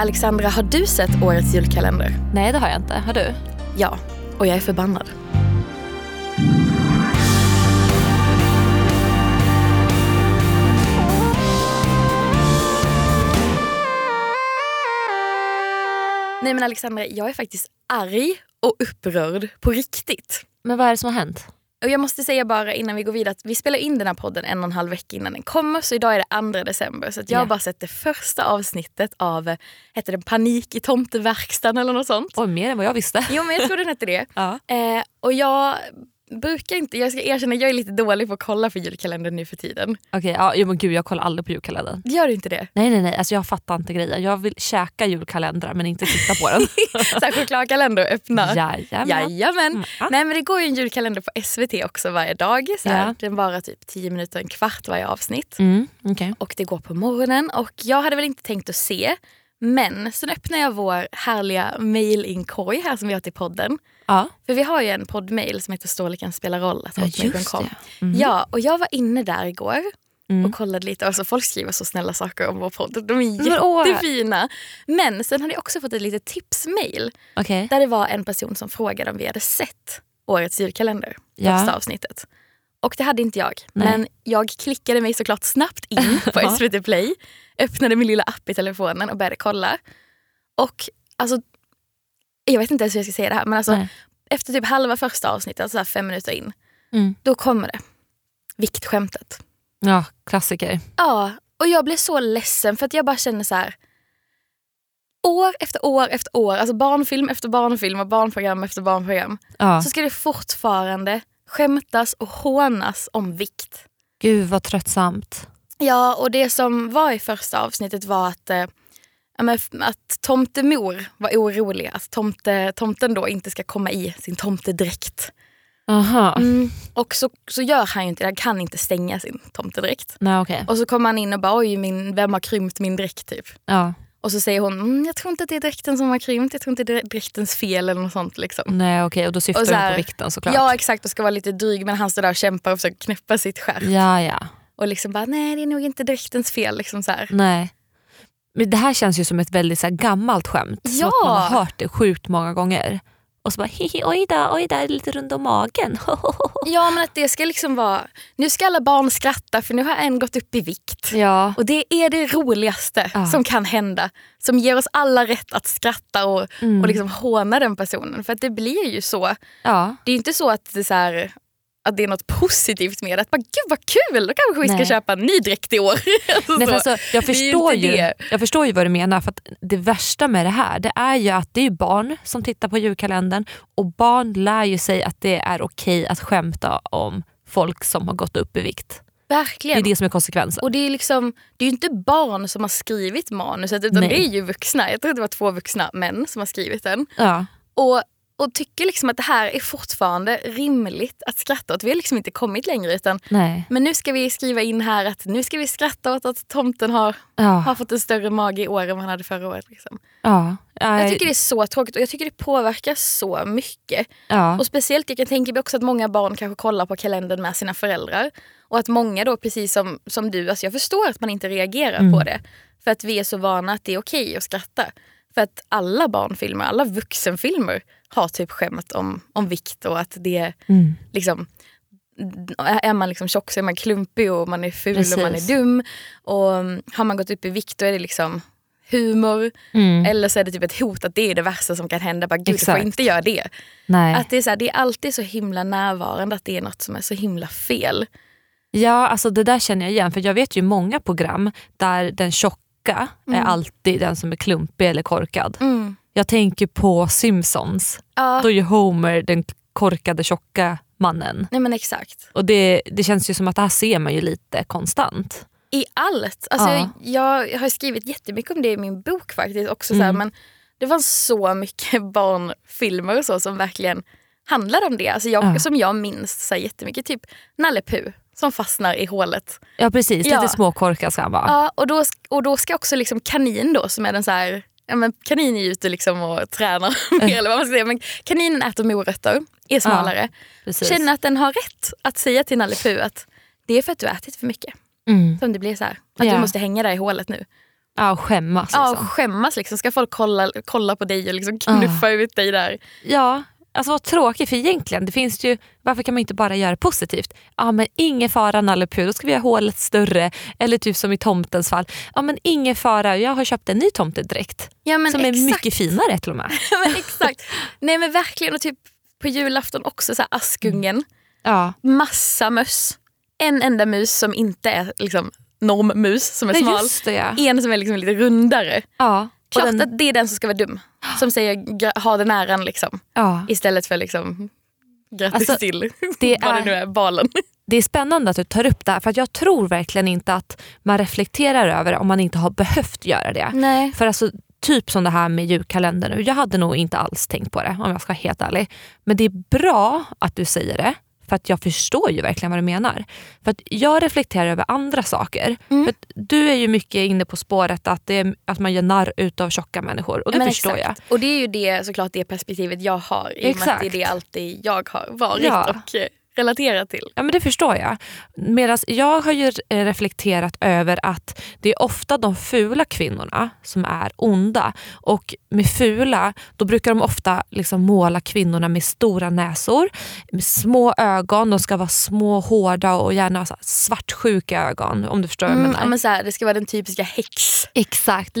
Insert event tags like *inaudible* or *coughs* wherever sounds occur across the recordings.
Alexandra, har du sett årets julkalender? Nej det har jag inte. Har du? Ja, och jag är förbannad. Nej men Alexandra, jag är faktiskt arg och upprörd på riktigt. Men vad är det som har hänt? Och jag måste säga bara innan vi går vidare att vi spelar in den här podden en och en halv vecka innan den kommer. Så idag är det 2 december. Så jag Ja. har bara sett det första avsnittet av, heter det Panik i tomteverkstan eller något sånt? Oj, mer än vad jag visste. Jo men jag tror den hette det. *laughs* Ja. Eh, och jag brukar inte, jag ska erkänna jag är lite dålig på att kolla för julkalendern nu för tiden. Okej, ja, jo, men gud jag kollar aldrig på julkalendern. Gör du inte det? Nej nej nej, alltså jag fattar inte grejen. Jag vill käka julkalendrar men inte titta på den. *laughs* Så här chokladkalender öppna. Jajamän. Jajamän. Mm, ja. Nej men det går ju en julkalender på SVT också varje dag. Så. Ja. Den varar typ 10 minuter, en kvart varje avsnitt. Mm, okej. Och det går på morgonen och jag hade väl inte tänkt att se. Men sen öppnar jag vår härliga mailinkorg här som vi har till podden. Ja. För vi har ju en poddmail som heter Storleken spelar roll. Ja, just det. Mhm. Ja, och jag var inne där igår Mm. och kollade lite. Alltså, folk skriver så snälla saker om vår podd. De är jättefina. Men sen hade jag också fått ett litet tipsmail Okej. där det var en person som frågade om vi hade sett årets julkalender. Ja. Första avsnittet. Och det hade inte jag. Nej. Men jag klickade mig såklart snabbt in *laughs* på. SVT Play. Öppnade min lilla app i telefonen och började kolla. Och alltså, jag vet inte ens hur jag ska säga det här. Men alltså, Nej. efter typ halva första avsnittet, alltså fem minuter in. Mm. Då kommer det. Viktskämtet. Ja, klassiker. Ja, och jag blev så ledsen för att jag bara känner så här. År efter år efter år, alltså barnfilm efter barnfilm och barnprogram efter barnprogram. Ja. Så ska det fortfarande skämtas och hånas om vikt. Gud vad tröttsamt. Ja, och det som var i första avsnittet var att, eh, att tomtemor var orolig att tomte, tomten då inte ska komma i sin tomtedräkt. Aha. Mm. Och så, så gör han ju inte det, han kan inte stänga sin tomtedräkt. Nej okej. Och så kommer han in och bara oj, min, vem har krympt min dräkt typ. Ja. Och så säger hon, mm, jag tror inte att det är dräkten som har krympt, jag tror inte det är dräktens fel eller något sånt. Liksom. Nej okej och då syftar Och så här- på vikten såklart. Ja exakt, och ska vara lite dryg men han står där och kämpar och försöker knäppa sitt skärp. ja. ja. Och liksom bara, nej det är nog inte dräktens fel. Liksom så här. Nej. Men det här känns ju som ett väldigt så här, gammalt skämt. Som Ja. att man har hört det sjukt många gånger. Och så bara hihi oj då, oj där är lite rund om magen. *laughs* Ja men att det ska liksom vara, nu ska alla barn skratta för nu har en gått upp i vikt. ja. Och det är det roligaste Ja. som kan hända. Som ger oss alla rätt att skratta och, Mm. och liksom håna den personen. För att det blir ju så. ja. Det är inte så att det är, så här, att det är något positivt med det. Att bara, gud vad kul, då kanske vi ska Nej. köpa en ny dräkt i år. *laughs* Alltså Nej, alltså, jag, Det förstår ju, det. jag förstår ju vad du menar. För Det värsta med det här det är ju att det är barn som tittar på julkalendern och barn lär ju sig att det är okej att skämta om folk som har gått upp i vikt. Det Verkligen. är det som är konsekvensen. Och det är, liksom, det är ju inte barn som har skrivit manuset utan Nej. det är ju vuxna. Jag tror att det var två vuxna män som har skrivit den. Ja. Och, och tycker liksom att det här är fortfarande rimligt att skratta åt. Vi har liksom inte kommit längre utan Nej. men nu ska vi skriva in här att nu ska vi skratta åt att tomten har, Ja. har fått en större mage i år än vad han hade förra året. Liksom. Ja. Ja. Jag tycker det är så tråkigt och jag tycker det påverkar så mycket. ja. Och speciellt, jag kan tänka mig också att många barn kanske kollar på kalendern med sina föräldrar. Och att många då, precis som, som du, alltså jag förstår att man inte reagerar Mm. på det. För att vi är så vana att det är okej att skratta. För att alla barnfilmer, alla vuxenfilmer har typ skämt om, om vikt och att det är Mm. liksom är man liksom tjock så är man klumpig och man är ful och man är Precis. dum. Och mm, har man gått upp i vikt då är det liksom humor. Mm. Eller så är det typ ett hot att det är det värsta som kan hända. Bara, Gud, du får inte göra det. Nej. Att det, är så här, det är alltid så himla närvarande att det är något som är så himla fel. Ja, alltså det där känner jag igen. För jag vet ju många program där den tjocka är Mm. alltid den som är klumpig eller korkad. Jag tänker på Simpsons. Ja, Då är Homer den korkade tjocka mannen. nej men exakt. Och det, det känns ju som att det här ser man ju lite konstant. I allt. Alltså, Ja. jag, jag har skrivit jättemycket om det i min bok faktiskt. också så här, Mm. men Det var så mycket *laughs* barnfilmer och så som verkligen handlade om det. Alltså jag, Ja. Som jag minns så här, jättemycket. Typ Nalle Puh som fastnar i hålet. Ja precis, Ja. lite småkorkad ska han vara. Ja, och, då, och då ska också liksom kanin då som är den så här Ja, men kanin är ute liksom och tränar *laughs* mer, eller vad man ska säga. Men kaninen äter morötter, är smalare. precis. Känner att den har rätt att säga till Nalle Puh att det är för att du har ätit för mycket. Mm. Som det blir så här. Att Ja. du måste hänga där i hålet nu. Ja, och skämmas. Ja, Liksom. skämmas liksom. Ska folk kolla, kolla på dig och liksom knuffa ut dig där? Ja, alltså vad tråkigt för egentligen, det finns ju, varför kan man inte bara göra positivt? Ja men ingen fara Nalle Puh, då ska vi göra hålet större. Eller typ som i tomtens fall, ja men ingen fara, jag har köpt en ny tomtedräkt. Ja, men som är exakt. mycket finare till och med. *laughs* Ja, men exakt. Nej men verkligen. Och typ på julafton också så Askungen. Ja. Massa möss. En enda mus som inte är liksom normmus som är Nej, smal. det ja. En som är liksom lite rundare. ja. Klart den- att det är den som ska vara dum. Som säger ha den äran liksom. ja. Istället för liksom grattis Alltså, till det *laughs* vad det är- nu är, balen. Det är spännande att du tar upp det här för jag tror verkligen inte att man reflekterar över det om man inte har behövt göra det. Nej. För alltså, typ som det här med julkalendern nu, jag hade nog inte alls tänkt på det om jag ska vara helt ärlig. Men det är bra att du säger det. För att jag förstår ju verkligen vad du menar. För att jag reflekterar över andra saker. Mm. För du är ju mycket inne på spåret att, det är, att man gör narr utav tjocka människor. Och det Men förstår exakt. Och det är ju det, såklart det perspektivet jag har. I och med att det är det alltid jag har varit Ja. och relaterat till. Ja men det förstår jag. Medan jag har ju eh, reflekterat över att det är ofta de fula kvinnorna som är onda. Och med fula, då brukar de ofta liksom måla kvinnorna med stora näsor, med små ögon, de ska vara små, hårda och gärna svartsjuka ögon om du förstår vad jag Mm, menar. ja, men så här, det ska vara den typiska häxlooken. Exakt.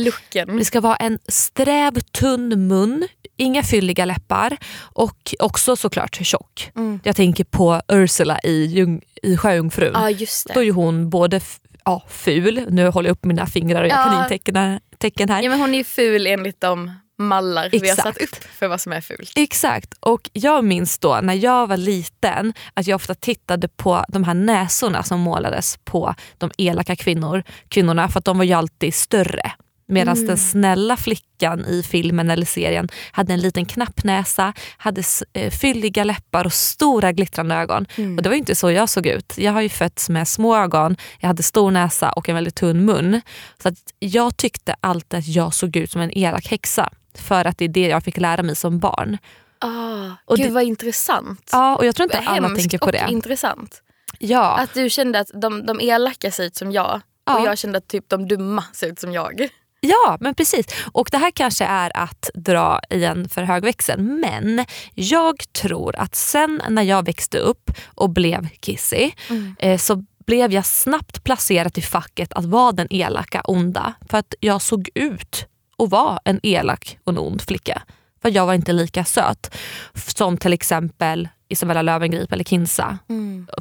Det ska vara en sträv, tunn mun, inga fylliga läppar och också såklart tjock. Mm. Jag tänker på Ursula i, i Sjöjungfrun. Just Då är hon både ja, ful, nu håller jag upp mina fingrar och jag Ja. kanintecken tecken här. Ja, men hon är ju ful enligt de mallar vi har Exakt. satt upp för vad som är fult. Exakt, och jag minns då när jag var liten att jag ofta tittade på de här näsorna som målades på de elaka kvinnor, kvinnorna för att de var ju alltid större. Medan Mm. den snälla flickan i filmen eller serien hade en liten knapp näsa, hade eh, fylliga läppar och stora glittrande ögon. Mm. Och Det var inte så jag såg ut. Jag har ju fötts med små ögon, jag hade stor näsa och en väldigt tunn mun. Så att jag tyckte alltid att jag såg ut som en elak häxa. För att det är det jag fick lära mig som barn. Ah, Och gud det- vad intressant. Ja, och jag tror inte alla tänker på och det. intressant. Ja, Att du kände att de, de elaka ser ut som jag Ja. och jag kände att typ de dumma ser ut som jag. Ja, men precis. Och det här kanske är att dra i en för hög växel. Men jag tror att sen när jag växte upp och blev kissig eh, så blev jag snabbt placerad i facket att vara den elaka onda. För att jag såg ut att vara en elak och en ond flicka. För jag var inte lika söt som till exempel Isabella Löwengrip eller Kinsa.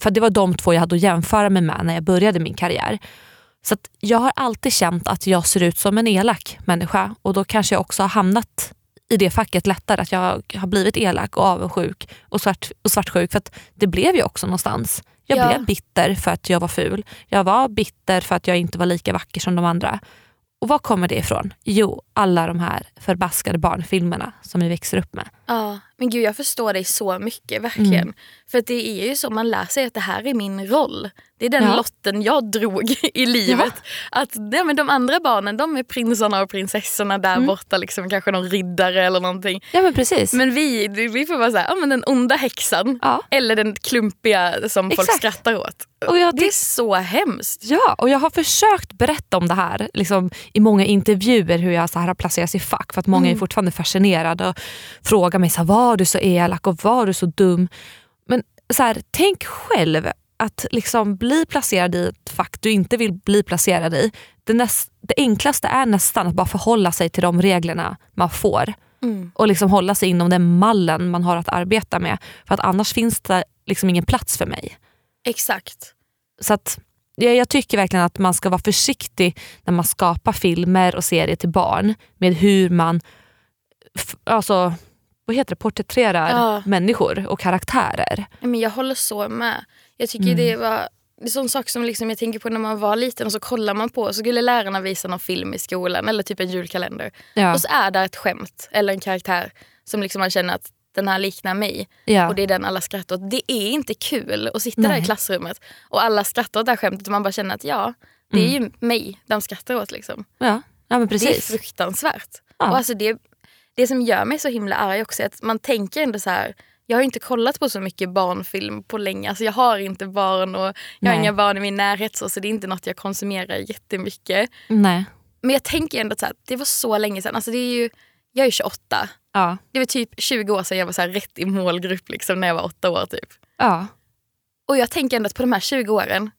För det var de två jag hade att jämföra mig med när jag började min karriär. Så jag har alltid känt att jag ser ut som en elak människa och då kanske jag också har hamnat i det facket lättare. Att jag har blivit elak och avundsjuk och, svart, och svartsjuk. För det blev jag också någonstans. Jag Ja. blev bitter för att jag var ful. Jag var bitter för att jag inte var lika vacker som de andra. Och var kommer det ifrån? Jo, alla de här förbaskade barnfilmerna som vi växer upp med. Ja, men gud jag förstår dig så mycket, verkligen. Mm. För det är ju så man lär sig att det här är min roll. Det är den Ja. lotten jag drog i livet. Att ja, men De andra barnen de är prinsarna och prinsessorna där Mm. borta, liksom, kanske någon riddare eller någonting. Ja men precis. Men vi, vi får vara så här, ja, men den onda häxan. ja. Eller den klumpiga som folk Exakt. skrattar åt. Jag Det är så hemskt. Ja, och jag har försökt berätta om det här liksom, i många intervjuer hur jag så här har placerats i fack för att många är fortfarande fascinerade och frågar mig så här, var du så elak och var du så dum? Men så här, tänk själv att liksom bli placerad i ett fack du inte vill bli placerad i. Det, näst, det enklaste är nästan att bara förhålla sig till de reglerna man får Mm. och liksom hålla sig inom den mallen man har att arbeta med. För att annars finns det liksom ingen plats för mig. Exakt. Så att, jag, jag tycker verkligen att man ska vara försiktig när man skapar filmer och serier till barn med hur man alltså, vad heter det, porträtterar Ja. människor och karaktärer. Men jag håller så med. Jag tycker Mm. det var det är en sån sak som liksom jag tänker på när man var liten och så kollar man på så skulle lärarna visa någon film i skolan eller typ en julkalender. Ja. Och så är där ett skämt eller en karaktär som liksom man känner att den här liknar mig Ja. och det är den alla skrattar åt. Det är inte kul att sitta Nej. där i klassrummet och alla skrattar åt det här skämtet och man bara känner att ja, det är ju mig de skrattar åt. Liksom. ja. ja, men Det är precis. fruktansvärt. Ja. Och alltså det, det som gör mig så himla arg också är att man tänker ändå så här. Jag har inte kollat på så mycket barnfilm på länge. Alltså jag har inte barn och jag har Nej. inga barn i min närhet så, så det är inte något jag konsumerar jättemycket. Nej. Men jag tänker ändå att det var så länge sedan. Alltså det är ju, jag är 28. Ja. Det var typ 20 år sedan jag var så rätt i målgrupp liksom, när jag var åtta år. typ. ja. Och jag tänker ändå att på de här 20 åren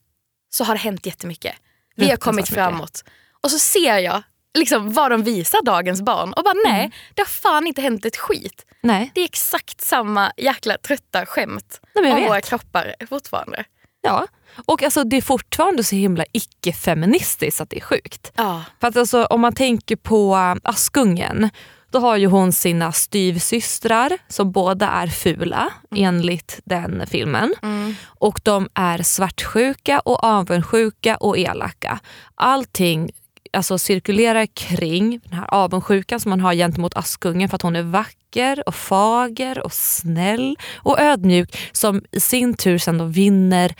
så har det hänt jättemycket. Vi har kommit framåt. Och så ser jag liksom vad de visar dagens barn och bara nej, Mm. det har fan inte hänt ett skit. Nej. Det är exakt samma jäkla trötta skämt Nej, om vet. våra kroppar fortfarande. Ja. Och alltså, det är fortfarande så himla icke-feministiskt att det är sjukt. Ja. För att alltså, om man tänker på äh, Askungen, då har ju hon sina styvsystrar som båda är fula enligt den filmen. Mm. Och de är svartsjuka och avundsjuka och elaka. Allting alltså, cirkulerar kring den här avundsjukan som man har gentemot Askungen för att hon är vacker och fager och snäll och ödmjuk som i sin tur sen då vinner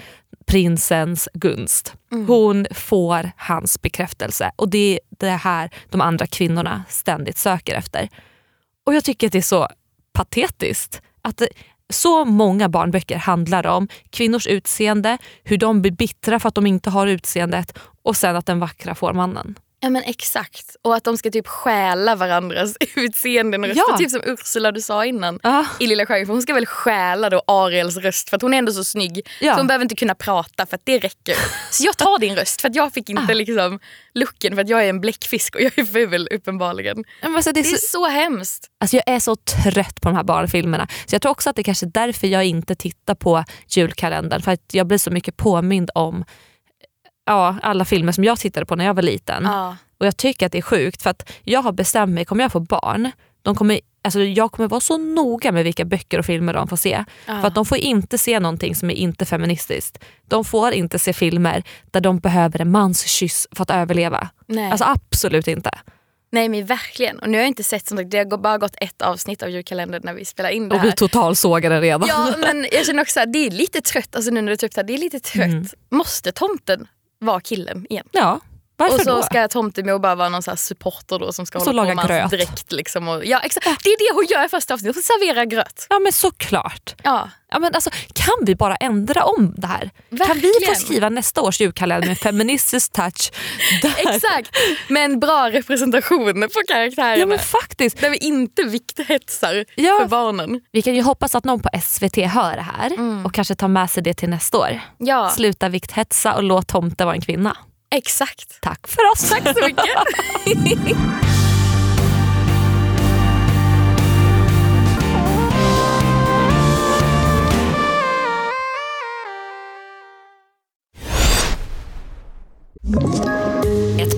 prinsens gunst. Hon får hans bekräftelse och det är det här de andra kvinnorna ständigt söker efter. Och jag tycker att det är så patetiskt att så många barnböcker handlar om kvinnors utseende, hur de blir bittra för att de inte har utseendet och sen att den vackra får mannen. Ja men exakt. Och att de ska typ stjäla varandras *laughs* utseenden och röster. Ja. Typ som Ursula du sa innan. Ah, i Lilla Sjöjungfrun. Hon ska väl stjäla då Ariels röst för att hon är ändå så snygg. Ja. Så hon behöver inte kunna prata för att det räcker. *laughs* Så jag tar din röst för att jag fick inte Ah. liksom looken för att jag är en bläckfisk och jag är ful uppenbarligen. men alltså det är Det är så, så hemskt. alltså jag är så trött på de här barnfilmerna. Så jag tror också att det är kanske är därför jag inte tittar på julkalendern. För att jag blir så mycket påmind om ja, alla filmer som jag tittade på när jag var liten. Ja. Och jag tycker att det är sjukt för att jag har bestämt mig, kommer jag få barn, de kommer, alltså jag kommer vara så noga med vilka böcker och filmer de får se. Ja. För att de får inte se någonting som är inte feministiskt. De får inte se filmer där de behöver en mans kyss för att överleva. Nej. Alltså absolut inte. Nej men verkligen. Och nu har jag inte sett som sagt, det har bara gått ett avsnitt av julkalendern när vi spelar in det Och vi här. totalsågade redan. Ja *laughs* men jag känner också att det är lite trött, alltså nu när du tar upp det här, det är lite trött. Mm. Måste tomten vara killen igen? Ja, varför och så då? ska tomtemor bara vara någon så supporter då som ska Och hålla på med hans gröt. dräkt. Liksom och, ja, exakt. Det är det hon gör i första avsnittet, hon serverar gröt. Ja men såklart. Ja, Ja, men alltså, kan vi bara ändra om det här? Kan vi Verkligen. få skriva nästa års julkalender med feministisk touch? *laughs* Exakt. Med en bra representation på karaktärerna. Ja men faktiskt. Där vi inte vikthetsar Ja. för barnen. Vi kan ju hoppas att någon på SVT hör det här och kanske tar med sig det till nästa år. Ja, Sluta vikthetsa och låt tomte vara en kvinna. Exakt. Tack för oss. Tack så mycket. *laughs* *laughs*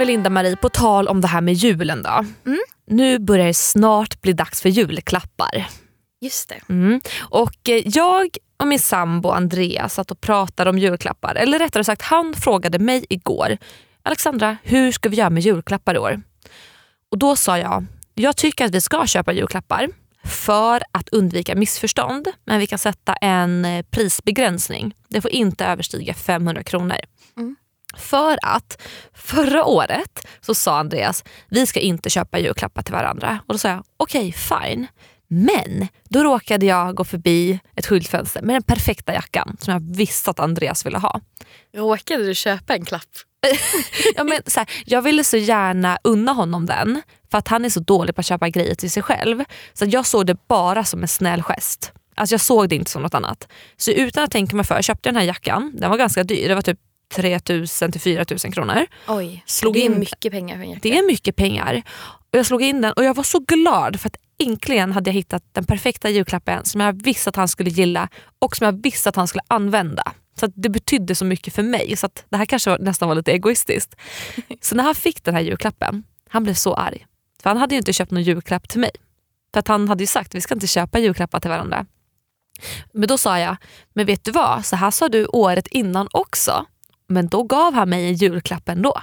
Melinda-Marie, på tal om det här med julen då. Nu börjar det snart bli dags för julklappar. Just det. Mm. Och eh, jag och min sambo Andreas satt och pratade om julklappar. Eller rättare sagt, han frågade mig igår. Alexandra, hur ska vi göra med julklappar i år? Och då sa jag, jag tycker att vi ska köpa julklappar för att undvika missförstånd. Men vi kan sätta en eh, prisbegränsning. Det får inte överstiga 500 kronor. För att förra året så sa Andreas, vi ska inte köpa julklappar till varandra. Och då sa jag, okej fine. Men då råkade jag gå förbi ett skyltfönster med den perfekta jackan som jag visste att Andreas ville ha. Råkade du köpa en klapp? *laughs* Ja, men, så här, jag ville så gärna unna honom den för att han är så dålig på att köpa grejer till sig själv. Så jag såg det bara som en snäll gest. Alltså jag såg det inte som något annat. Så utan att tänka mig för köpte jag den här jackan. Den var ganska dyr, det var typ 3000 till 4000 kronor. Oj, Slog det är in- mycket pengar för en jacka. Det är mycket pengar. Och jag slog in den och jag var så glad för att äntligen hade jag hittat den perfekta julklappen som jag visste att han skulle gilla och som jag visste att han skulle använda. Så det betydde så mycket för mig. Så det här kanske var, nästan var lite egoistiskt. *laughs* Så när han fick den här julklappen, han blev så arg. För han hade ju inte köpt någon julklapp till mig. För att han hade ju sagt vi ska inte köpa julklappar till varandra. Men då sa jag, men vet du vad, så här sa du året innan också. Men då gav han mig en julklapp ändå.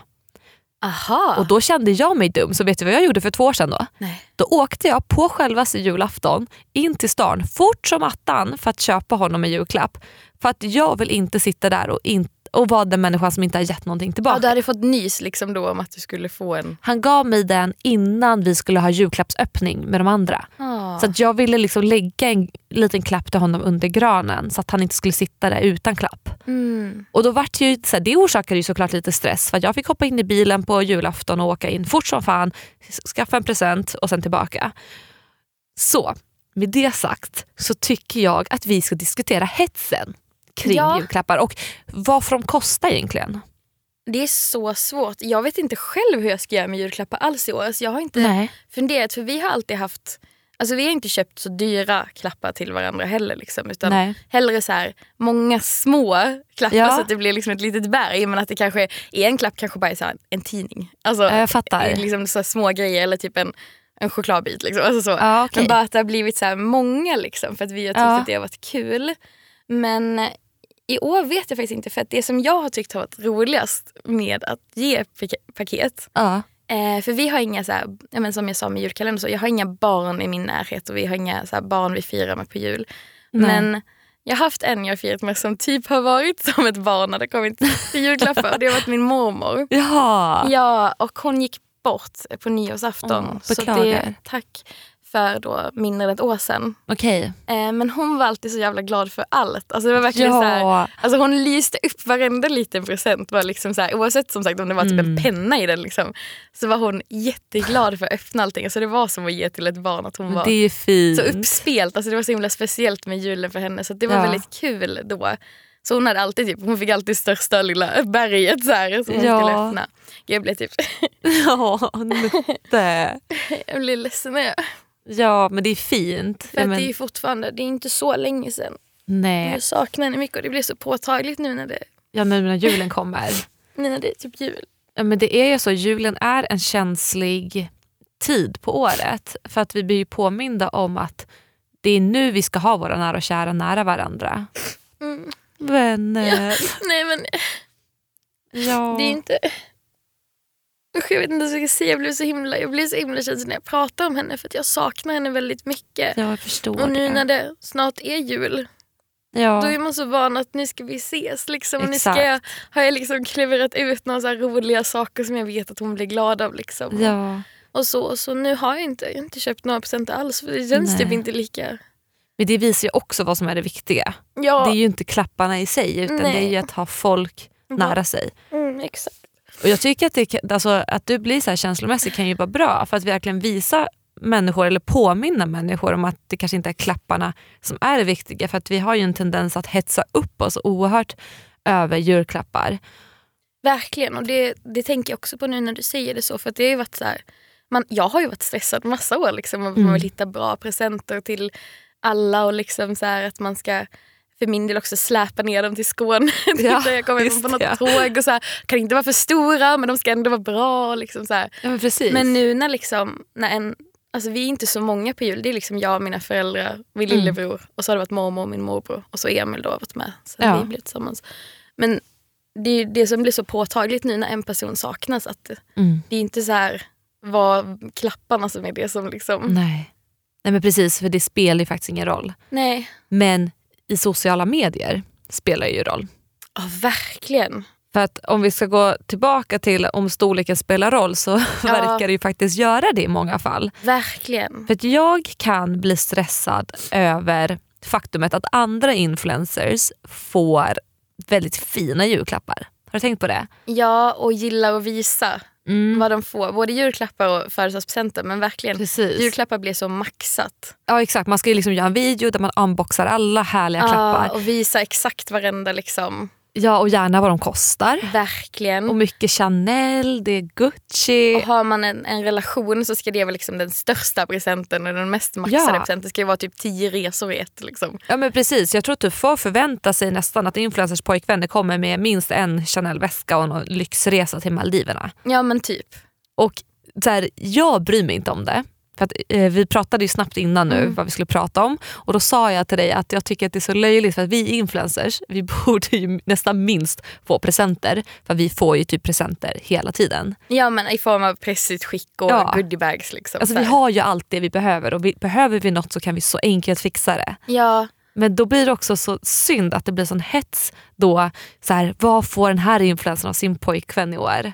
Aha. Och då kände jag mig dum, så vet du vad jag gjorde för två år sedan då? Nej. Då åkte jag på självaste julafton in till stan fort som attan för att köpa honom en julklapp. För att jag vill inte sitta där och, in, och vara den människan som inte har gett någonting tillbaka. Ja, du hade fått nys liksom då om att du skulle få en... Han gav mig den innan vi skulle ha julklappsöppning med de andra. Ah. Så att jag ville liksom lägga en liten klapp till honom under granen så att han inte skulle sitta där utan klapp. Mm. Och då vart ju, så här, Det orsakade ju såklart lite stress för jag fick hoppa in i bilen på julafton och åka in fort som fan, skaffa en present och sen tillbaka. Så med det sagt så tycker jag att vi ska diskutera hetsen kring Ja. julklappar och vad får de kosta egentligen? Det är så svårt. Jag vet inte själv hur jag ska göra med julklappar alls i år. Så jag har inte Nej. funderat för vi har alltid haft Alltså vi har inte köpt så dyra klappar till varandra heller. Liksom, utan Nej. hellre så här, många små klappar Ja. så att det blir liksom ett litet berg. Men att det kanske är en klapp kanske bara är så här, en tidning. Alltså, Jag fattar. Liksom så små grejer eller typ en, en chokladbit. Liksom. Alltså så. Ja, okej. Men bara att det har blivit så här många liksom, för att vi har tyckt Ja. att det har varit kul. Men eh, i år vet jag faktiskt inte. För att det som jag har tyckt har varit roligast med att ge pak- paket Ja. Eh, för vi har inga, så här, ja, men som jag sa med julkalendern, så jag har inga barn i min närhet och vi har inga så här, barn vi firar med på jul. Nej. Men jag har haft en jag firat med som typ har varit som ett barn när det kommit till julklappar och det har varit min mormor. *laughs* Jaha. Ja, och hon gick bort på nyårsafton. Åh, så det, tack för då mindre än ett år sedan. Okej. Eh, men hon var alltid så jävla glad för allt. Alltså det var verkligen så här, Ja. Alltså hon lyste upp varenda liten present. Var liksom så här, oavsett som sagt om det var typ Mm. en penna i den. Liksom, så var hon jätteglad för att öppna allting. Alltså det var som att ge till ett barn. Att hon var Det är fint. så uppspelt. Alltså det var så himla speciellt med julen för henne. Så det var Ja. väldigt kul då. Så hon, hade alltid, typ, hon fick alltid största lilla berget så här, som hon Ja. skulle öppna. Jag blev typ *laughs* Ja, Nutte. *laughs* jag blev ledsen. när jag- Ja men det är fint. För Ja, men, det är fortfarande, det är inte så länge sedan. nej, Jag saknar henne mycket och det blir så påtagligt nu när det, ja, nu när julen kommer. nu *laughs* när det är typ jul. Ja, men det är ju så, julen är en känslig tid på året. För att vi blir ju påminda om att det är nu vi ska ha våra nära och kära nära varandra. Mm. Vänner. *laughs* Nej men Ja. Det är inte... Usch, jag vet inte vad jag ska säga. Jag blir så himla, jag blir så himla känslig när jag pratar om henne för att jag saknar henne väldigt mycket. Ja, jag förstår och nu det. när det snart är jul, ja. då är man så van att nu ska vi ses. Liksom. Nu ska jag, har jag liksom klurat ut några så roliga saker som jag vet att hon blir glad av. Liksom. ja. Och så, så nu har jag inte, jag inte köpt några presenter alls för det känns Nej. typ inte lika... Men det visar ju också vad som är det viktiga. Ja, Det är ju inte klapparna i sig utan Nej. det är ju att ha folk nära sig. mm, exakt. Och jag tycker att, det, alltså, att du blir så här känslomässig kan ju vara bra för att verkligen visa människor eller påminna människor om att det kanske inte är klapparna som är det viktiga. För att vi har ju en tendens att hetsa upp oss oerhört över julklappar. Verkligen, och det, det tänker jag också på nu när du säger det så. För att det har ju varit så här, man, jag har ju varit stressad massa år. Liksom, och Mm. Man vill hitta bra presenter till alla och liksom så här, att man ska för min del också släpa ner dem till Skåne. *laughs* Ja, jag kommer just på något det. tåg och så här, kan inte vara för stora men de ska ändå vara bra. Liksom så. Ja, men. Men nu när, liksom, när en, alltså vi är inte så många på jul. Det är liksom jag, mina föräldrar, min Mm. lillebror och så har det varit mormor och min morbror och så Emil då har varit med. Så Ja. vi blir tillsammans. Men det är det som blir så påtagligt nu när en person saknas. Att mm. det är inte så här vad klapparna som är det som liksom... Nej. Nej men precis, för det spelar ju faktiskt ingen roll. Nej. Men i sociala medier spelar ju roll. Ja, verkligen. För att om vi ska gå tillbaka till om storleken spelar roll så *laughs* verkar det ju faktiskt göra det i många fall. Verkligen. För att jag kan bli stressad över faktumet att andra influencers får väldigt fina julklappar. Har du tänkt på det? Ja, och gillar att visa Mm. vad de får. Både julklappar och födelsedagspresenter. Men verkligen, Precis. julklappar blir så maxat. Ja exakt, man ska ju liksom göra en video där man unboxar alla härliga klappar. Ja, och visa exakt varenda liksom. Ja och gärna vad de kostar. Verkligen. Och mycket Chanel, det är Gucci. Och har man en, en relation så ska det vara liksom den största presenten och den mest maxade Ja. presenten. ska ju vara typ tio resor i ett. Liksom. Ja men precis, jag tror att du får förvänta sig nästan att influencers pojkvänner kommer med minst en Chanel-väska och en lyxresa till Maldiverna. Ja men typ. Och så här, jag bryr mig inte om det. För att, eh, vi pratade ju snabbt innan nu Mm. vad vi skulle prata om och då sa jag till dig att jag tycker att det är så löjligt för att vi influencers, vi *laughs* borde ju nästan minst få presenter för vi får ju typ presenter hela tiden. Ja men i form av pressutskick och Ja. goodiebags. Liksom, Alltså så vi har ju allt det vi behöver och vi, behöver vi något så kan vi så enkelt fixa det. Ja, Men då blir det också så synd att det blir sån hets då. Så här, vad får den här influencern av sin pojkvän i år?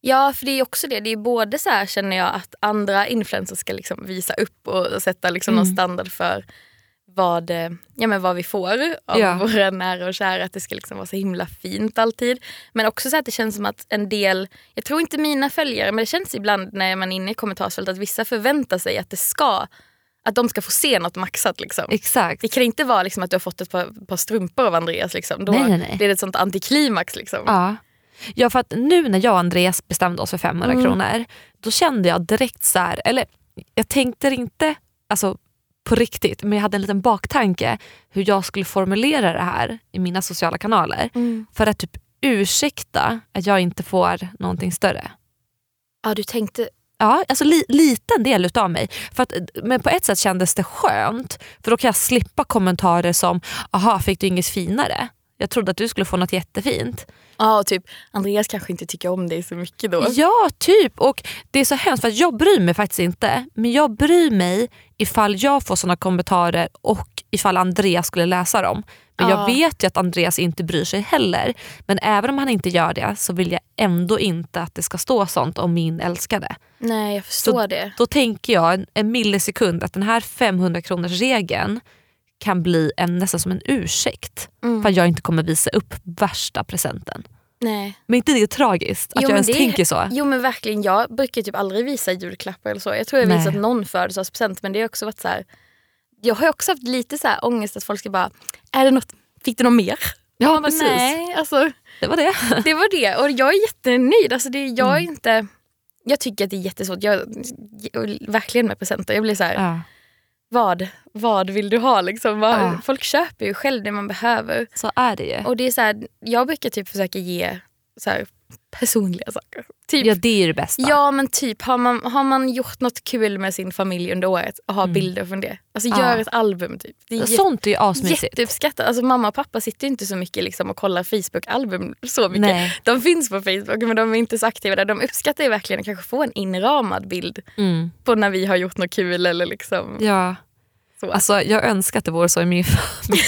Ja, för det är också det. Det är både så här känner jag att andra influencers ska liksom visa upp och, sätta liksom någon standard för vad, eh, ja, men vad vi får av Ja. våra nära och kära. Att det ska liksom vara så himla fint alltid. Men också så att det känns som att en del, jag tror inte mina följare, men det känns ibland när man är inne i kommentarsfältet att vissa förväntar sig att det ska, att de ska få se något maxat. Liksom. Exakt. Det kan inte vara liksom att du har fått ett par, par strumpor av Andreas. Liksom. Då Nej, nej, nej. blir det ett sånt antiklimax. Liksom. Ja. Ja, för att nu när jag och Andreas bestämde oss för 500 Mm. kronor, då kände jag direkt så här, eller jag tänkte inte alltså, på riktigt, men jag hade en liten baktanke hur jag skulle formulera det här i mina sociala kanaler. Mm. För att typ ursäkta att jag inte får någonting större. Ja, du tänkte Ja, alltså li, liten del utav mig. För att, men på ett sätt kändes det skönt för då kan jag slippa kommentarer som “aha, fick du inget finare?” Jag trodde att du skulle få något jättefint. Ja, och typ Andreas kanske inte tycker om dig så mycket då. Ja, typ. Och Det är så hemskt för jag bryr mig faktiskt inte. Men jag bryr mig ifall jag får såna kommentarer och ifall Andreas skulle läsa dem. Men jag Ja. vet ju att Andreas inte bryr sig heller. Men även om han inte gör det så vill jag ändå inte att det ska stå sånt om min älskade. Nej, jag förstår det. Då tänker jag en, en millisekund att den här 500 kronors regeln kan bli en, nästan som en ursäkt Mm. för att jag inte kommer visa upp värsta presenten. Nej. Men inte det är tragiskt att Jo, jag men ens det- tänker så? Jo men verkligen, jag brukar typ aldrig visa julklappar eller så. Jag tror jag har Nej. visat någon födelsedagspresent men det har också varit så här. Jag har också haft lite så här ångest att folk ska bara, är det något, fick du något mer? Ja bara, precis, Nej, alltså det var det. *laughs* det var det. Och jag är jättenöjd. Alltså det, jag är Mm. inte... Jag tycker att det är jättesvårt. Jag, verkligen med presenter. Jag blir så här, Ja, vad, vad vill du ha? Liksom? Vad, Ja. Folk köper ju själv det man behöver. så är det ju. Och det är så här, jag brukar typ försöka ge så här, personliga saker. Typ, Ja det är det bästa. Ja men typ har man, har man gjort något kul med sin familj under året och har bilder från det. Alltså Mm. Gör ett album typ. Det är Sånt är ju asmysigt. jätteuppskattat. Alltså mamma och pappa sitter inte så mycket liksom och kollar Facebook-album så mycket. Nej. De finns på Facebook men de är inte så aktiva där. De uppskattar ju verkligen att kanske få en inramad bild Mm. på när vi har gjort något kul eller liksom Ja. Så. Alltså, jag önskar att det vore så i min familj. *laughs*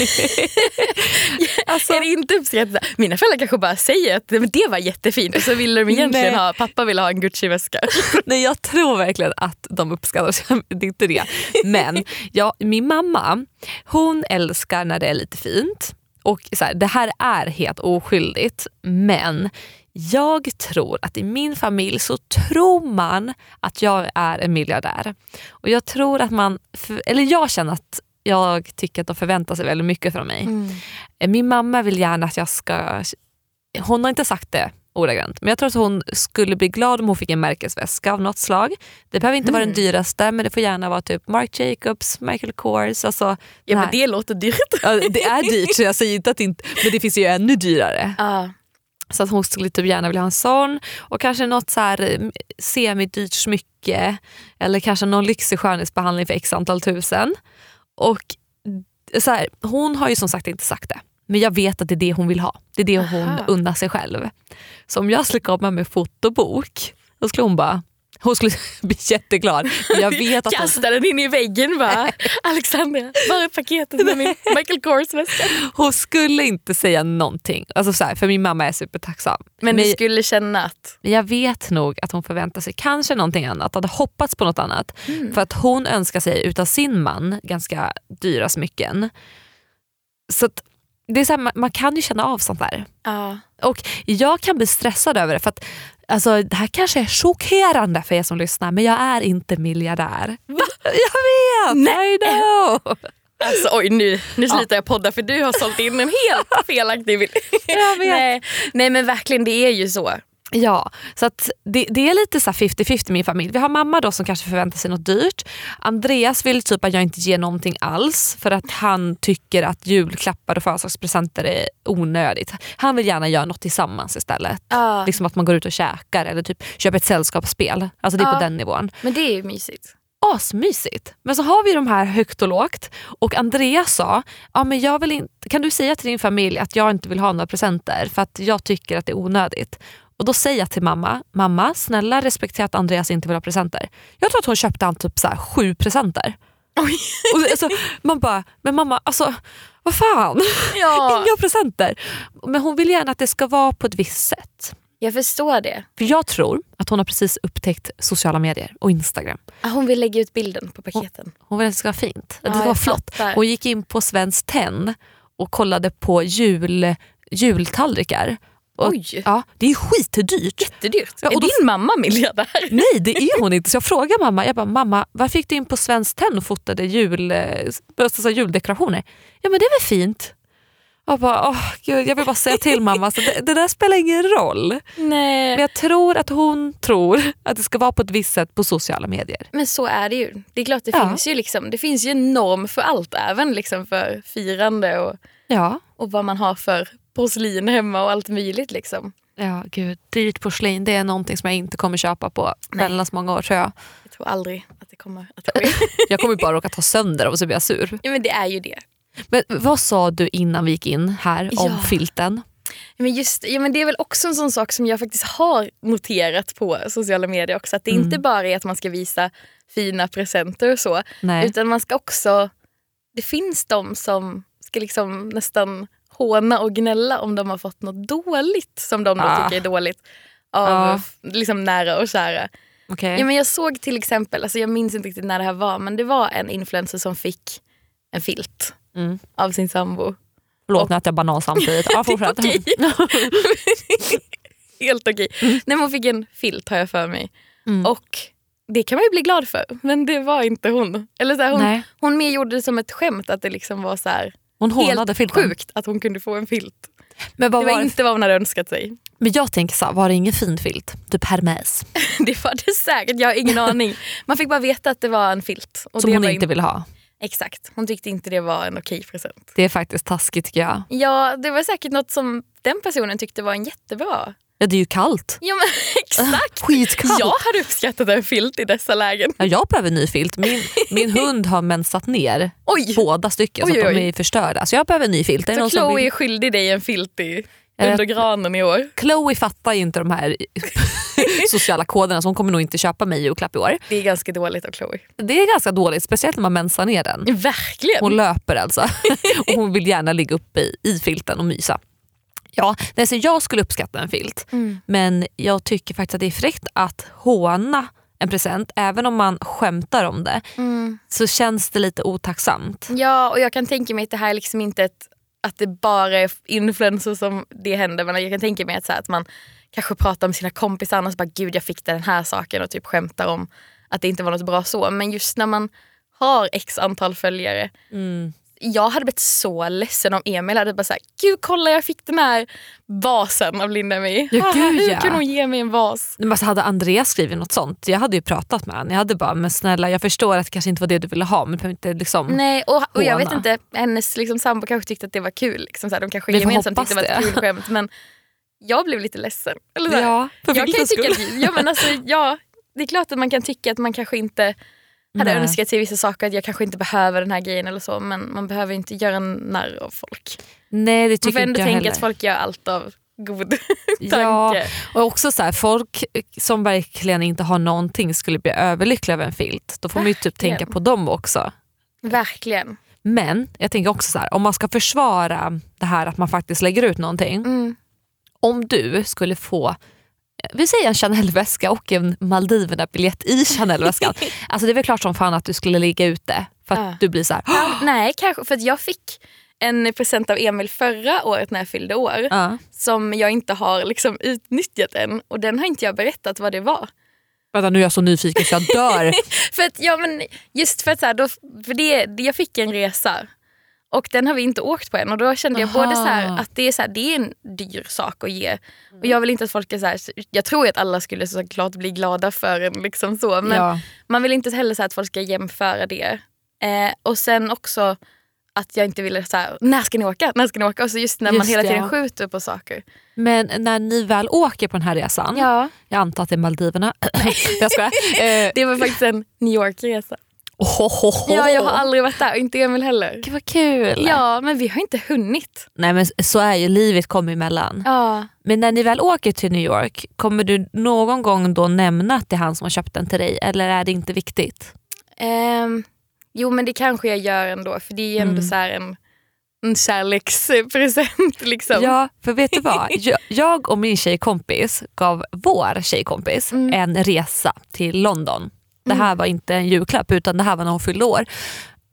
alltså, är det inte uppskattat? Mina föräldrar kanske bara säger att "Men det var jättefint och så ville de egentligen Nej. ha, pappa ville ha en Gucci-väska. *laughs* nej, jag tror verkligen att de uppskattar *laughs* det är inte det. Men ja, min mamma hon älskar när det är lite fint. Och så här, Det här är helt oskyldigt men jag tror att i min familj så tror man att jag är en miljardär. Och jag tror att man, eller jag känner att jag tycker att de förväntar sig väldigt mycket från mig. Eh, Min mamma vill gärna att jag ska... Hon har inte sagt det ordagrant, men jag tror att hon skulle bli glad om hon fick en märkesväska av något slag. Det behöver inte vara den dyraste, men det får gärna vara typ Marc Jacobs, Michael Kors. Alltså, Ja men det låter dyrt. Ja, det är dyrt, så jag säger inte att det inte... Men det finns ju ännu dyrare. Ja. Så att hon skulle typ gärna vilja ha en sån. Och kanske något så här eh, semidyrt smycke. Eller kanske någon lyxig skönhetsbehandling för x antal tusen. Och så här, Hon har ju som sagt inte sagt det. Men jag vet att det är det hon vill ha. Det är det hon Aha. unnar sig själv. Så om jag skulle komma med fotobok, då skulle hon bara... Hon skulle *laughs* bli jätteglad. Men jag vet att hon, Kasta den in i väggen bara. Alexandra, var är paketet med min Michael Kors-väska? hon skulle inte säga någonting. Alltså så här, för min mamma är supertacksam. Men du skulle känna att... Men jag vet nog att hon förväntar sig kanske någonting annat, hade hoppats på något annat. Mm. För att hon önskar sig utav sin man ganska dyra smycken. Så att det är så här, man, man kan ju känna av sånt där. Ja. Och jag kan bli stressad över det för att alltså, det här kanske är chockerande för er som lyssnar men jag är inte miljardär. Va? *laughs* Jag vet! Nej. I know! *laughs* Alltså oj nu, nu slutar jag podda för du har sålt in en helt *laughs* felaktig bild. Nej, nej men verkligen det är ju så. Ja, så att det, det är lite så här 50-50 i min familj. Vi har mamma då som kanske förväntar sig något dyrt. Andreas vill typ att jag inte ger någonting alls för att han tycker att julklappar och födelsedagspresenter är onödigt. Han vill gärna göra något tillsammans istället. Ja. Liksom att man går ut och käkar eller typ köper ett sällskapsspel. Alltså det är Ja. på den nivån. Men det är ju mysigt. asmysigt. Men så har vi de här högt och lågt och Andreas sa, ja, men jag vill inte, kan du säga till din familj att jag inte vill ha några presenter för att jag tycker att det är onödigt. Och då säger jag till mamma, mamma snälla respektera att Andreas inte vill ha presenter. Jag tror att hon köpte han typ så här, sju presenter. Och, alltså, man bara, men mamma alltså vad fan, Ja. *laughs* inga presenter. Men hon vill gärna att det ska vara på ett visst sätt. Jag förstår det. För jag tror att hon har precis upptäckt sociala medier och Instagram. Hon vill lägga ut bilden på paketen. Hon vill att det ska vara fint. Att det Ja, ska vara flott. fattar. Hon gick in på Svenskt Tenn och kollade på jul, jultallrikar. Och, Oj. Ja, det är skitdyrt. Jättedyrt. Ja, och är då- din mamma miljardär? Nej det är hon inte. Så jag *laughs* frågade mamma, jag bara, mamma varför gick du in på Svenskt Tenn och fotade jul, eh, alltså, juldekorationer? Ja men det är väl fint. Jag, bara, åh, gud, jag vill bara säga till mamma, så det, det där spelar ingen roll. Nej. Men jag tror att hon tror att det ska vara på ett visst sätt på sociala medier. Men så är det ju. Det är klart det Ja. finns ju liksom, det finns ju en norm för allt. Även liksom för firande och, Ja, och vad man har för porslin hemma och allt möjligt. Liksom. ja gud. Dyrt porslin det är någonting som jag inte kommer köpa på väldigt många år tror jag. Jag tror aldrig att det kommer att ske. *laughs* Jag kommer bara råka ta sönder och så blir jag sur. ja, men det är ju det. Men vad sa du innan vi gick in här om Ja. filten? Men, just, ja, men det är väl också en sån sak som jag faktiskt har noterat på sociala medier också. Att det Mm. inte bara är att man ska visa fina presenter och så. Nej. Utan man ska också... Det finns de som ska liksom nästan håna och gnälla om de har fått något dåligt som de då Ah. tycker är dåligt av f- liksom nära och kära. Okej. Ja, men jag såg till exempel, alltså jag minns inte riktigt när det här var, men det var en influencer som fick en filt Mm. av sin sambo. Förlåt, nu äter jag banan samtidigt. Ja, *laughs* fortsätt. *laughs* Helt okej. Nej, men hon fick en filt har jag för mig. Mm. Och det kan man ju bli glad för, men det var inte hon. Eller så här, hon, Nej. hon mer gjorde det som ett skämt, att det liksom var så här, Hon hånade helt filten. sjukt att hon kunde få en filt. Men, vad Det var var inte vad hon hade önskat sig. men jag tänker så här, var det ingen fin filt? Typ Hermes. *laughs* Det var det säkert, jag har ingen *laughs* aning. Man fick bara veta att det var en filt. Och Som hon inte vill ha. Exakt, hon tyckte inte det var en okej present. Det är faktiskt taskigt tycker jag. Ja, det var säkert något som den personen tyckte var en jättebra. Ja, det är ju kallt. Ja men *laughs* exakt. *laughs* Skitkallt. Jag hade uppskattat en filt i dessa lägen. Ja, jag behöver ny filt. Min, *laughs* min hund har mensat ner Oj! båda stycken Oj, så att de är förstörda. Så jag behöver ny filt. Så någon Chloe vill- är skyldig dig en filt i, Eh, under granen i år. Chloe fattar ju inte de här sociala koderna så hon kommer nog inte köpa mig julklapp i år. Det är ganska dåligt av Chloe. Det är ganska dåligt, speciellt när man mensar ner den. Verkligen. Hon löper alltså. och hon vill gärna ligga uppe i, i filten och mysa. Ja, nej, så jag skulle uppskatta en filt. Mm. Men jag tycker faktiskt att det är fräckt att håna en present. Även om man skämtar om det Mm. så känns det lite otacksamt. Ja, och jag kan tänka mig att det här är liksom inte ett, att det bara är influencers som det händer. Men jag kan tänka mig att, så här, att man kanske pratar med sina kompisar och så bara gud jag fick den här saken och typ skämtar om att det inte var något bra så. Men just när man har x antal följare. Mm. Jag hade blivit så ledsen om Emil hade bara sagt gud kolla jag fick den här vasen av Linda May. Ja, gud, *laughs* Hur ja. kunde hon ge mig en vas? Men alltså, hade Andreas skrivit något sånt, jag hade ju pratat med honom. Jag hade bara, men snälla jag förstår att det kanske inte var det du ville ha men du inte liksom... Nej, och, och jag vet inte, hennes liksom, sambo kanske tyckte att det var kul. Liksom, så här, de kanske gemensamt tyckte det var ett kul skämt. Men jag blev lite ledsen. Eller så här, Ja, för jag kan tycka ja, men alltså, ja, Det är klart att man kan tycka att man kanske inte hade Nej. önskat sig vissa saker, att jag kanske inte behöver den här grejen eller så. Men man behöver inte göra en narr av folk. Nej det Man tycker får ändå inte jag tänka heller. att folk gör allt av god *laughs* Ja, tanke. och också så här, folk som verkligen inte har någonting skulle bli överlyckliga över en filt. Då får man ju typ tänka på dem också. Verkligen. Men jag tänker också så här, om man ska försvara det här att man faktiskt lägger ut någonting. Mm. Om du skulle få vi säger en Chanel-väska och en Maldiverna-biljett i Chanel-väskan. *laughs* alltså det är väl klart som fan att du skulle ligga ute för att Ja. du blir så här. *gasps* Nej, kanske för att jag fick en present av Emil förra året när jag fyllde år. Ja. som jag inte har liksom utnyttjat än och den har inte jag berättat vad det var. Vänta nu är jag så nyfiken så jag dör. *laughs* För att, ja, men just för att så här, då, för det- jag fick en resa och den har vi inte åkt på än och då kände jag Aha. både så här, att det är, så här, det är en dyr sak att ge och jag vill inte att folk är så här, jag tror att alla skulle såklart bli glada för en liksom så men ja. man vill inte heller så att folk ska jämföra det. Eh, och sen också att jag inte ville så här, när ska ni åka? När ska ni åka? Och så just när man Just hela det, tiden skjuter på saker. Men när ni väl åker på den här resan, Ja. jag antar att det är Maldiverna. *coughs* jag skojar. *laughs* Eh, Det var faktiskt en New York-resa. Ohohoho. Ja, jag har aldrig varit där och inte Emil heller. Gud vad kul. Ja, men vi har inte hunnit. Nej men så är ju livet kommer emellan. Ja. Men när ni väl åker till New York, kommer du någon gång då nämna att det är han som har köpt den till dig eller är det inte viktigt? Ehm, jo, men det kanske jag gör ändå, för det är ju ändå Mm. så en, en kärlekspresent. *laughs* Liksom. Ja, för vet du vad? Jag, jag och min tjejkompis gav vår tjejkompis Mm. en resa till London. Det här var inte en julklapp utan det här var när hon fyllde år.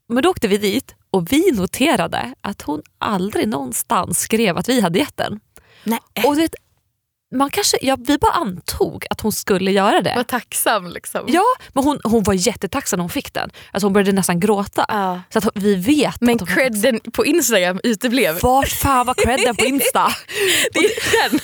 Men då åkte vi dit och vi noterade att hon aldrig någonstans skrev att vi hade gett den. Nej. Och vet, man kanske, ja, vi bara antog att hon skulle göra det. Var tacksam liksom. Ja, men hon, hon var jättetacksam när hon fick den. Alltså hon började nästan gråta. Ja. Så att vi vet Men att credden på Instagram uteblev. Vart fan var credden på Insta? *laughs* Det är den.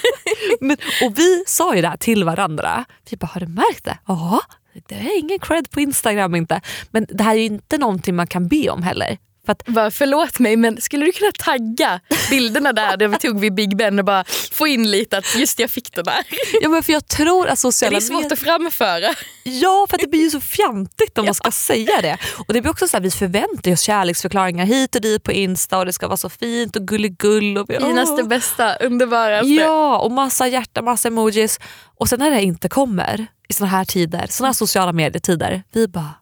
*laughs* Men, och vi sa ju det här till varandra. Vi bara, har du märkt det? Ja, det är ingen cred på Instagram inte. Men det här är inte någonting man kan be om heller. För att, Bara, förlåt mig men skulle du kunna tagga bilderna där, där vi tog vid Big Ben och bara få in lite att just jag fick det där. ja, men för jag tror att Det sociala är svårt medier... att framföra. Ja, för att det blir ju så fjantigt om man ska säga det. Och det blir också så här, Vi förväntar oss kärleksförklaringar hit och dit på Insta och det ska vara så fint och gulligull. Och vi, Finaste, bästa, underbaraste. Ja, och massa hjärta, massa emojis. Och sen när det inte kommer i såna här tider, såna här sociala medietider, vi bara,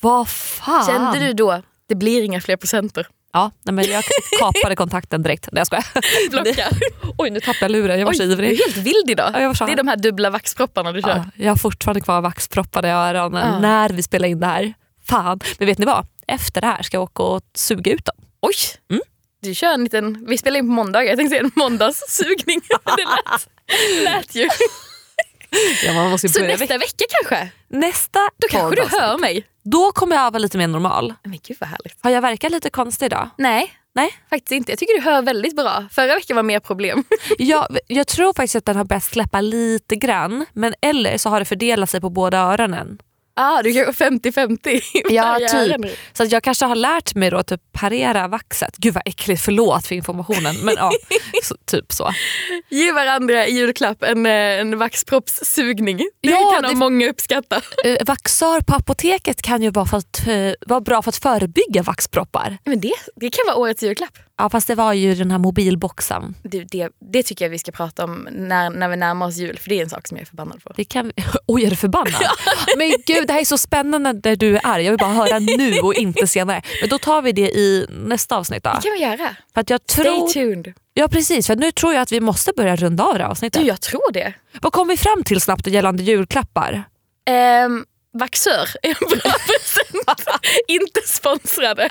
vad fan? Kände du då, det blir inga fler presenter? Ja, nej, men jag kapade kontakten direkt. Nej, jag skojar. *laughs* Blocka. Oj, nu tappade jag luren. Jag var Oj, så du är ivrig. helt vild idag. Ja, det är de här dubbla vaxpropparna du kör. Ja, jag har fortfarande kvar vaxproppade i öronen Ja. när vi spelar in det här. Fan. Men vet ni vad? Efter det här ska jag åka och suga ut dem. Oj! Mm. Du kör en liten, vi spelar in på måndagar, jag tänkte säga en måndagssugning. *laughs* *laughs* det lät, lät ju. Ja, man måste Så nästa vecka kanske? nästa Då kanske du hör mig. Då kommer jag vara lite mer normal. Men gud vad härligt. Har jag verkat lite konstig idag? Nej, Nej. faktiskt inte. Jag tycker du hör väldigt bra. Förra veckan var mer problem. *laughs* Jag, jag tror faktiskt att den har börjat släppa lite grann. Men eller så har det fördelat sig på båda öronen. Ah, du kanske 50-50 i Ja, typ. Så att jag kanske har lärt mig då att typ parera vaxet. Gud vad äckligt, förlåt för informationen. Men ja, *laughs* så, typ så. Ge varandra i julklapp en, eh, en vaxproppssugning. Det Ja, kan det- många uppskatta. Uh, vaxör på apoteket kan ju vara, för att, eh, vara bra för att förebygga vaxproppar. Men det, det kan vara årets julklapp. Ja fast det var ju den här mobilboxen. Det, det, det tycker jag vi ska prata om när, när vi närmar oss jul, för det är en sak som jag är förbannad på. Det kan vi... *laughs* Oj är du förbannad? *laughs* Men gud det här är så spännande där du är. Jag vill bara höra nu och inte senare. Men då tar vi det i nästa avsnitt då. Det kan vi göra. För att jag Stay tror... tuned. Ja precis, för nu tror jag att vi måste börja runda av det här avsnittet. Du, jag tror det. Vad kom vi fram till snabbt gällande julklappar? Ehm, vaxör är en bra *laughs* present. Inte sponsrade.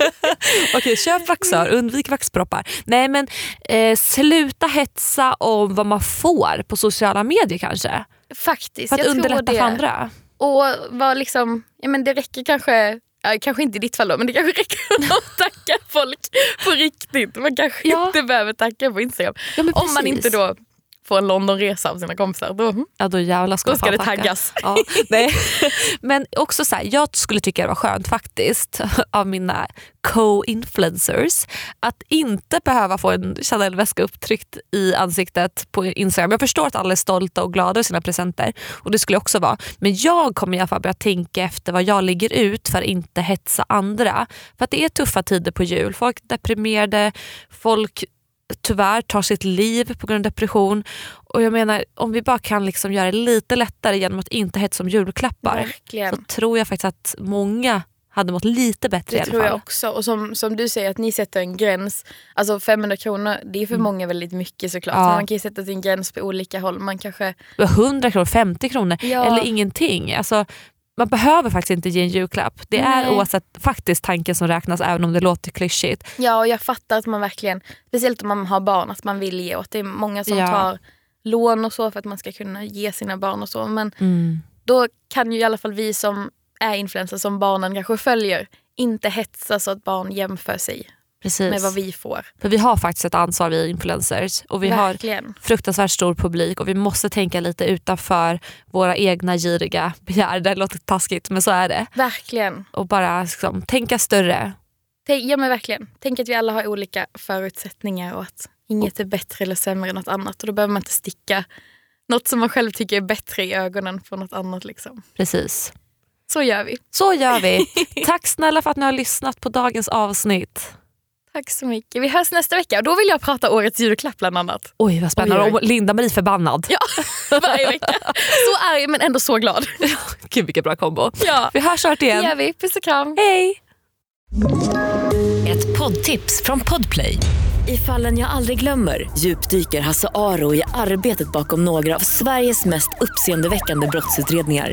*laughs* Okej, köp vaxör, undvik vaxproppar. Nej men eh, sluta hetsa om vad man får på sociala medier kanske. Faktiskt, För att jag tror underlätta det. för andra. Och vad liksom, ja, men det räcker kanske, ja, kanske inte i ditt fall då, men det kanske räcker *laughs* att tacka folk på riktigt. Man kanske Ja. inte behöver tacka på Instagram. Ja, Om man inte då får en Londonresa av sina kompisar. Då, Ja då jävlar ska, Då ska det tacka. taggas. Ja, nej. *laughs* Men också så här, jag skulle tycka det var skönt faktiskt *laughs* av mina co-influencers att inte behöva få en Chanel-väska upptryckt i ansiktet på Instagram. Jag förstår att alla är stolta och glada över sina presenter och det skulle jag också vara. Men jag kommer i alla fall börja tänka efter vad jag lägger ut för att inte hetsa andra. För att det är tuffa tider på jul. Folk är deprimerade, folk tyvärr tar sitt liv på grund av depression. Och jag menar om vi bara kan liksom göra det lite lättare genom att inte hetsa om julklappar verkligen. så tror jag faktiskt att många hade mått lite bättre i Det alla tror jag fall. också. Och som, som du säger, att ni sätter en gräns. Alltså 500 kronor, det är för många väldigt mycket såklart. Mm. Ja. Men man kan ju sätta sin gräns på olika håll. Man kanske, 100 kronor, 50 kronor Ja. eller ingenting. Alltså, man behöver faktiskt inte ge en julklapp. Det är Nej. oavsett faktiskt tanken som räknas även om det låter klyschigt. ja och jag fattar att man verkligen, speciellt om man har barn, att man vill ge åt. Det är många som Ja. tar lån och så för att man ska kunna ge sina barn och så. Men Mm. då kan ju i alla fall vi som är influencers, som barnen kanske följer, inte hetsa så att barn jämför sig Precis. med vad vi får. För vi har faktiskt ett ansvar vi influencers och vi har Verkligen. fruktansvärt stor publik och vi måste tänka lite utanför våra egna giriga begär. Det låter taskigt men så är det. Verkligen. Och bara liksom, tänka större. Ja men verkligen. Tänk att vi alla har olika förutsättningar och att inget är bättre eller sämre än något annat. Och då behöver man inte sticka något som man själv tycker är bättre i ögonen på något annat. Liksom. Precis. Så gör vi. Så gör vi. *laughs* Tack snälla för att ni har lyssnat på dagens avsnitt. Tack så mycket. Vi hörs nästa vecka och då vill jag prata årets julklapp bland annat. Oj vad spännande. Oj, oj. Och Linda-Marie förbannad. Ja, *laughs* varje vecka. Så arg men ändå så glad. *laughs* Gud vilken bra kombo. Ja, Vi hörs snart det igen. gör vi. Puss och kram. Hej! Ett poddtips från Podplay. I fallen jag aldrig glömmer djupdyker Hasse Aro i arbetet bakom några av Sveriges mest uppseendeväckande brottsutredningar.